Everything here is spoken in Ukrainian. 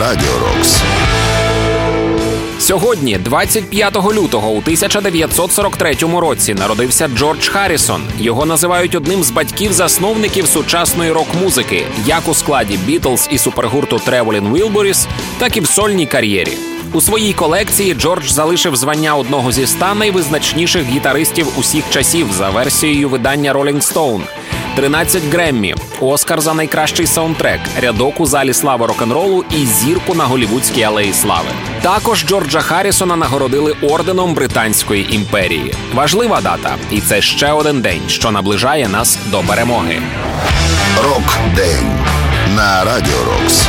Радіо Рокс. Сьогодні, 25 лютого, у 1943 році, народився Джордж Харрісон. Його називають одним з батьків-засновників сучасної рок-музики, як у складі Бітлз і супергурту Traveling Wilburys, так і в сольній кар'єрі. У своїй колекції Джордж залишив звання одного зі ста найвизначніших гітаристів усіх часів за версією видання Rolling Stone. 13 Греммі, Оскар за найкращий саундтрек, рядок у залі слави рок-н-ролу і зірку на голівудській алеї слави. Також Джорджа Харрісона нагородили орденом Британської імперії. Важлива дата, і це ще один день, що наближає нас до перемоги. Рок-день на Радіо Рокс.